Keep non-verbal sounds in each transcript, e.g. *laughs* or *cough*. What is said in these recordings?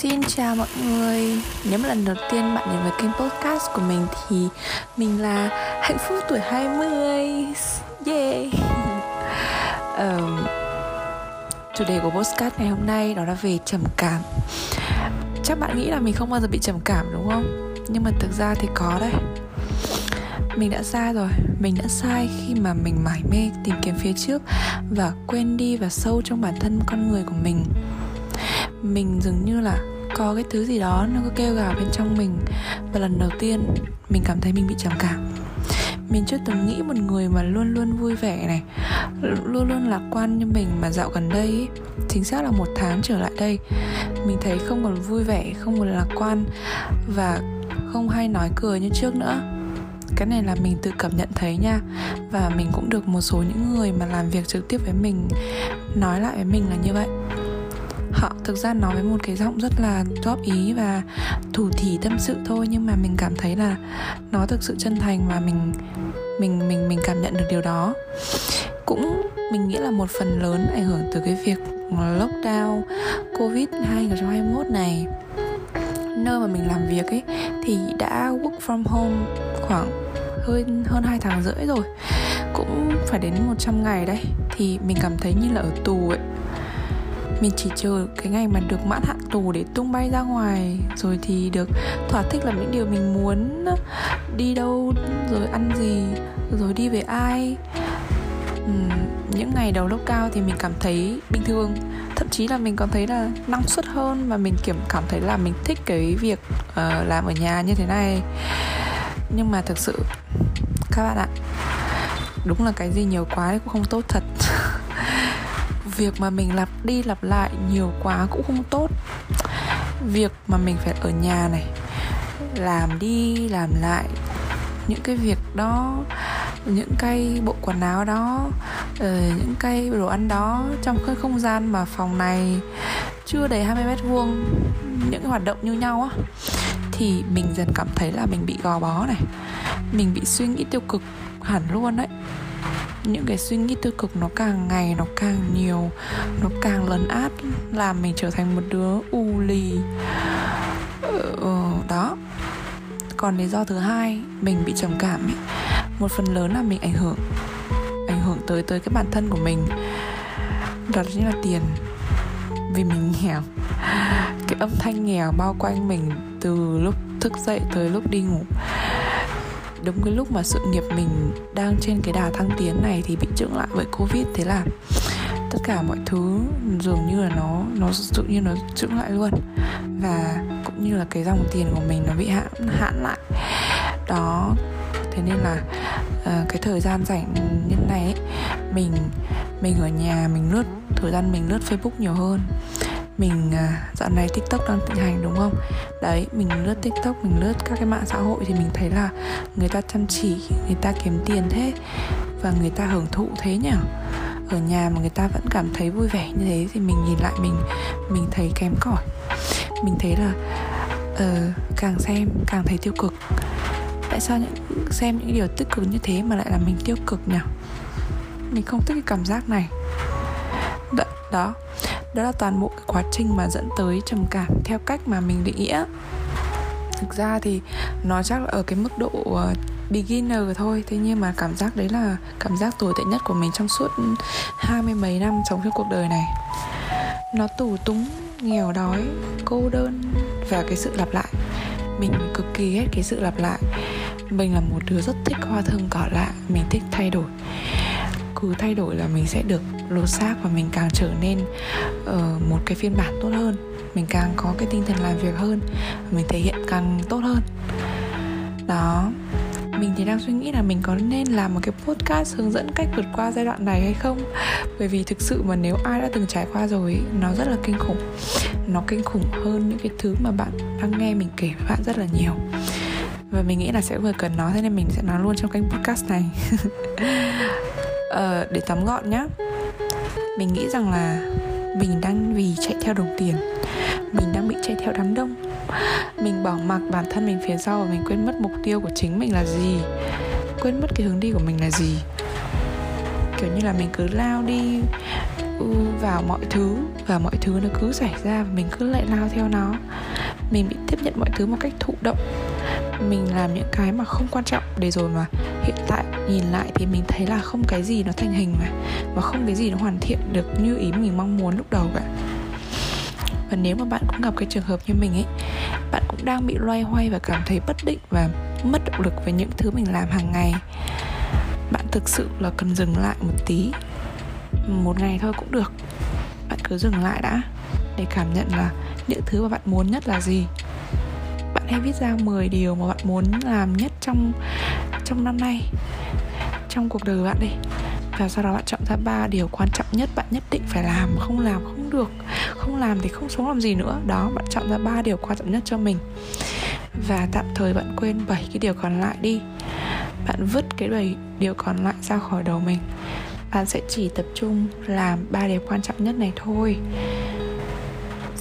Xin chào mọi người. Nếu mà lần đầu tiên bạn đến với kênh podcast của mình Thì mình là Hạnh Phúc tuổi 20 Yeah. *laughs* Um, Chủ đề của podcast ngày hôm nay Đó là về trầm cảm. Chắc bạn nghĩ là mình không bao giờ bị trầm cảm đúng không? Nhưng mà thực ra thì có đấy. Mình đã sai rồi. Mình đã sai khi mà mình mải mê tìm kiếm phía trước và quên đi và sâu trong bản thân con người của mình mình dường như là có cái thứ gì đó nó cứ kêu gào bên trong mình. Và lần đầu tiên mình cảm thấy mình bị trầm cảm. Mình chưa từng nghĩ một người mà luôn luôn vui vẻ này luôn luôn lạc quan như mình mà dạo gần đây ý, chính xác là một tháng trở lại đây mình thấy không còn vui vẻ không còn lạc quan và không hay nói cười như trước nữa. Cái này là mình tự cảm nhận thấy nha. Và mình cũng được một số những người mà làm việc trực tiếp với mình nói lại với mình là như vậy họ thực ra nói với một cái giọng rất là góp ý và thủ thỉ tâm sự thôi, nhưng mà mình cảm thấy là nó thực sự chân thành và mình mình mình mình cảm nhận được điều đó. Cũng mình nghĩ là một phần lớn ảnh hưởng từ cái việc lockdown covid 2021 này. Nơi mà mình làm việc ấy thì đã work from home khoảng hơn hơn hai tháng rưỡi rồi. Cũng phải đến 100 ngày đấy, thì mình cảm thấy như là ở tù ấy mình chỉ chờ cái ngày mà được mãn hạn tù để tung bay ra ngoài rồi thì được thỏa thích làm những điều mình muốn đi đâu rồi ăn gì rồi đi với ai. Những ngày đầu lúc cao thì mình cảm thấy bình thường. Thậm chí là mình còn thấy là năng suất hơn và mình kiểm cảm thấy là mình thích cái việc uh, làm ở nhà như thế này. Nhưng mà thực sự các bạn ạ đúng là cái gì nhiều quá cũng không tốt thật. *laughs* việc mà mình lặp đi lặp lại nhiều quá cũng không tốt. Việc mà mình phải ở nhà này, làm đi làm lại, những cái việc đó, những cái bộ quần áo đó ờ, những cái đồ ăn đó trong cái không gian mà phòng này chưa đầy 20 mét vuông, những cái hoạt động như nhau á, thì mình dần cảm thấy là mình bị gò bó này, mình bị suy nghĩ tiêu cực hẳn luôn đấy những cái suy nghĩ tiêu cực nó càng ngày nó càng nhiều nó càng lấn át làm mình trở thành một đứa u lì. Ờ, đó. Còn lý do thứ hai mình bị trầm cảm ấy. Một phần lớn là mình ảnh hưởng ảnh hưởng tới tới cái bản thân của mình. Đó chính là tiền. Vì mình *laughs* nghèo. Cái âm thanh nghèo bao quanh mình từ lúc thức dậy tới lúc đi ngủ đúng cái lúc mà sự nghiệp mình đang trên cái đà thăng tiến này thì bị chững lại bởi covid thế là tất cả mọi thứ dường như là nó nó tự nhiên nó chững lại luôn. Và cũng như là cái dòng tiền của mình nó bị hạn hạn lại. Đó thế nên là uh, cái thời gian rảnh như này ấy, mình mình ở nhà mình lướt thời gian mình lướt facebook nhiều hơn mình à, dạo này tiktok đang thịnh hành đúng không? Đấy mình lướt tiktok mình lướt các cái mạng xã hội thì mình thấy là người ta chăm chỉ người ta kiếm tiền thế và người ta hưởng thụ thế nhỉ? Ở nhà mà người ta vẫn cảm thấy vui vẻ như thế thì mình nhìn lại mình mình thấy kém cỏi. Mình thấy là uh, càng xem càng thấy tiêu cực. Tại sao những xem những điều tích cực như thế mà lại là mình tiêu cực nhỉ? Mình không thích cái cảm giác này. Đó, đó đó là toàn bộ cái quá trình mà dẫn tới trầm cảm theo cách mà mình định nghĩa. Thực ra thì nó chắc là ở cái mức độ ờ, beginner thôi. Thế nhưng mà cảm giác đấy là cảm giác tồi tệ nhất của mình trong suốt hai mươi mấy năm sống trong cuộc đời này. Nó tù túng, nghèo đói, cô đơn và cái sự lặp lại. Mình cực kỳ ghét cái sự lặp lại. Mình là một đứa rất thích hoa thơm cỏ lạ, mình thích thay đổi cứ thay đổi là mình sẽ được lột xác và mình càng trở nên uh, một cái phiên bản tốt hơn. Mình càng có cái tinh thần làm việc hơn mình thể hiện càng tốt hơn. Đó. Mình thì đang suy nghĩ là mình có nên làm một cái podcast hướng dẫn cách vượt qua giai đoạn này hay không? Bởi vì thực sự mà nếu ai đã từng trải qua rồi nó rất là kinh khủng. Nó kinh khủng hơn những cái thứ mà bạn đang nghe mình kể với bạn rất là nhiều. Và mình nghĩ là sẽ vừa cần nó thế nên mình sẽ nói luôn trong kênh podcast này. *laughs* uh, để tóm gọn nhá. Mình nghĩ rằng là mình đang vì chạy theo đồng tiền. Mình đang bị chạy theo đám đông. Mình bỏ mặc bản thân mình phía sau và mình quên mất mục tiêu của chính mình là gì. Quên mất cái hướng đi của mình là gì. Kiểu như là mình cứ lao đi ừ, vào mọi thứ và mọi thứ nó cứ xảy ra và mình cứ lại lao theo nó. Mình bị tiếp nhận mọi thứ một cách thụ động. Mình làm những cái mà không quan trọng. Để rồi mà hiện tại nhìn lại thì mình thấy là không cái gì nó thành hình mà, và không cái gì nó hoàn thiện được như ý mình mong muốn lúc đầu cả. Và nếu mà bạn cũng gặp cái trường hợp như mình ấy, bạn cũng đang bị loay hoay và cảm thấy bất định và mất động lực với những thứ mình làm hàng ngày, bạn thực sự là cần dừng lại một tí. Một ngày thôi cũng được, bạn cứ dừng lại đã để cảm nhận là những thứ mà bạn muốn nhất là gì. Bạn hãy viết ra 10 điều mà bạn muốn làm nhất trong trong năm nay trong cuộc đời bạn đi. Và sau đó bạn chọn ra ba điều quan trọng nhất bạn nhất định phải làm, không làm không được, không làm thì không sống làm gì nữa. Đó, bạn chọn ra ba điều quan trọng nhất cho mình. Và tạm thời bạn quên bảy cái điều còn lại đi. Bạn vứt cái bảy điều còn lại ra khỏi đầu mình. Bạn sẽ chỉ tập trung làm ba điều quan trọng nhất này thôi.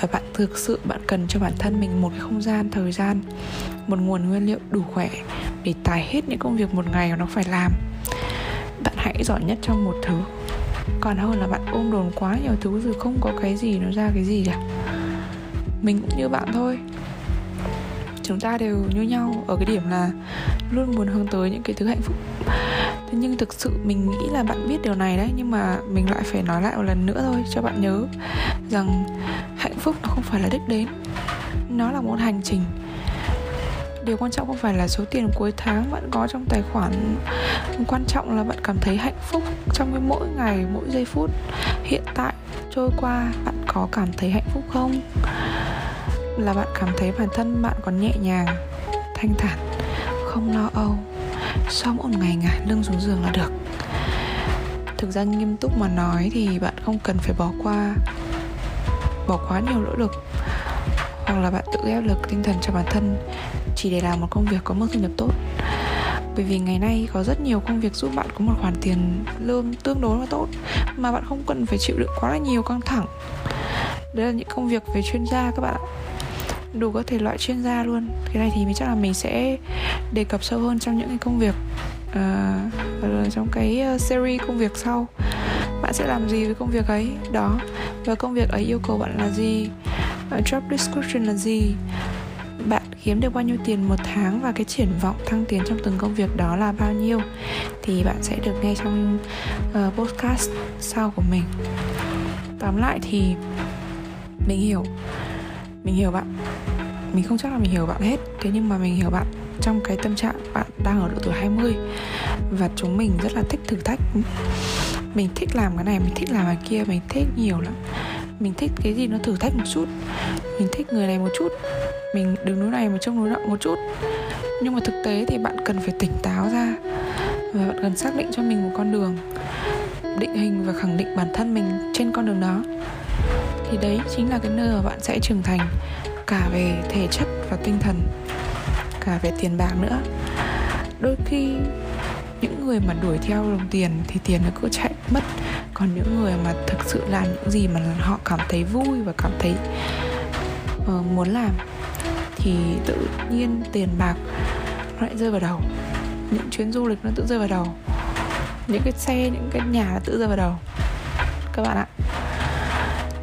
Và bạn thực sự, bạn cần cho bản thân mình một cái không gian thời gian, một nguồn nguyên liệu đủ khỏe để tải hết những công việc một ngày mà nó phải làm hãy giỏi nhất trong một thứ. Còn hơn là bạn ôm đồn quá nhiều thứ rồi không có cái gì nó ra cái gì cả. Mình cũng như bạn thôi. Chúng ta đều như nhau ở cái điểm là luôn muốn hướng tới những cái thứ hạnh phúc. Thế nhưng thực sự mình nghĩ là bạn biết điều này đấy, nhưng mà mình lại phải nói lại một lần nữa thôi, cho bạn nhớ rằng hạnh phúc nó không phải là đích đến. Nó là một hành trình điều quan trọng không phải là số tiền cuối tháng bạn có trong tài khoản. Quan trọng là bạn cảm thấy hạnh phúc trong cái mỗi ngày, mỗi giây phút. Hiện tại, trôi qua, bạn có cảm thấy hạnh phúc không? Là bạn cảm thấy bản thân bạn còn nhẹ nhàng, thanh thản, không lo âu. Sau một ngày ngả lưng xuống giường là được. Thực ra nghiêm túc mà nói thì bạn không cần phải bỏ qua, bỏ quá nhiều nỗ lực hoặc là bạn tự ép lực tinh thần cho bản thân chỉ để làm một công việc có mức thu nhập tốt. Bởi vì ngày nay có rất nhiều công việc giúp bạn có một khoản tiền lương tương đối là tốt mà bạn không cần phải chịu đựng quá là nhiều căng thẳng. Đấy là những công việc về chuyên gia các bạn ạ. Đủ các thể loại chuyên gia luôn. Cái này thì mình chắc là mình sẽ đề cập sâu hơn trong những cái công việc uh, trong cái ờ, series công việc sau. Bạn sẽ làm gì với công việc ấy? Đó. Và công việc ấy yêu cầu bạn là gì? uh, job description là gì? Bạn kiếm được bao nhiêu tiền một tháng và cái triển vọng thăng tiến trong từng công việc đó là bao nhiêu? Thì bạn sẽ được nghe trong uh, podcast sau của mình. Tóm lại thì mình hiểu. Mình hiểu bạn. Mình không chắc là mình hiểu bạn hết. Thế nhưng mà mình hiểu bạn trong cái tâm trạng bạn đang ở độ tuổi 20 và chúng mình rất là thích thử thách. Mình thích làm cái này mình thích làm cái kia mình thích nhiều lắm mình thích cái gì nó thử thách một chút. Mình thích người này một chút. Mình đứng núi này mà trông núi nọ một chút. Nhưng mà thực tế thì bạn cần phải tỉnh táo ra. Và bạn cần xác định cho mình một con đường định hình và khẳng định bản thân mình trên con đường đó. Thì đấy chính là cái nơi mà bạn sẽ trưởng thành cả về thể chất và tinh thần, cả về tiền bạc nữa. Đôi khi những người mà đuổi theo đồng tiền thì tiền nó cứ chạy mất còn những người mà thực sự làm những gì mà họ cảm thấy vui và cảm thấy uh, muốn làm thì tự nhiên tiền bạc nó lại rơi vào đầu. Những chuyến du lịch nó tự rơi vào đầu. Những cái xe những cái nhà nó tự rơi vào đầu. Các bạn ạ.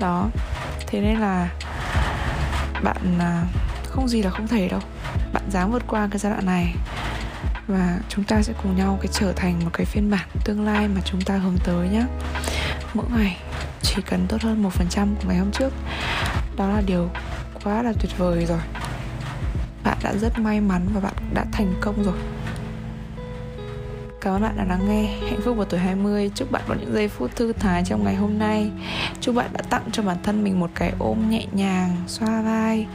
Đó. Thế nên là bạn à, không gì là không thể đâu. Bạn dám vượt qua cái giai đoạn này và chúng ta sẽ cùng nhau cái trở thành một cái phiên bản tương lai mà chúng ta hướng tới nhé mỗi ngày chỉ cần tốt hơn một phần trăm của ngày hôm trước. Đó là điều quá là tuyệt vời rồi. Bạn đã rất may mắn và bạn đã thành công rồi. Cảm ơn bạn đã lắng nghe. Hạnh phúc vào tuổi 20 Chúc bạn có những giây phút thư thái trong ngày hôm nay. Chúc bạn đã tặng cho bản thân mình một cái ôm nhẹ nhàng, Xoa vai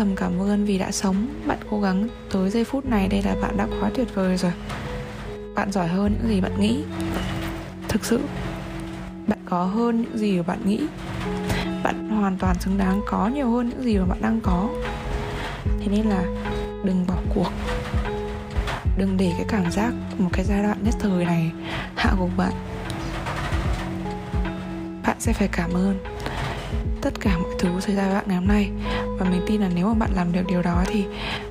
thầm cảm ơn vì đã sống. Bạn cố gắng tới giây phút này, Đây là bạn đã quá tuyệt vời rồi. Bạn giỏi hơn những gì bạn nghĩ. Thực sự, Bạn có hơn những gì mà bạn nghĩ. Bạn hoàn toàn xứng đáng có nhiều hơn những gì mà bạn đang có. Thế nên là đừng bỏ cuộc. Đừng để cái cảm giác, một cái giai đoạn nhất thời này hạ gục bạn. Bạn sẽ phải cảm ơn tất cả mọi thứ xảy ra với bạn ngày hôm nay. Và mình tin là nếu mà bạn làm được điều đó thì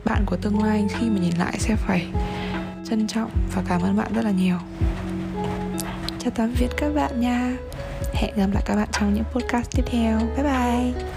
bạn của tương lai khi mà nhìn lại sẽ phải trân trọng và cảm ơn bạn rất là nhiều. Chào tạm biệt các bạn nha. Hẹn gặp lại các bạn trong những podcast tiếp theo. Bye bye.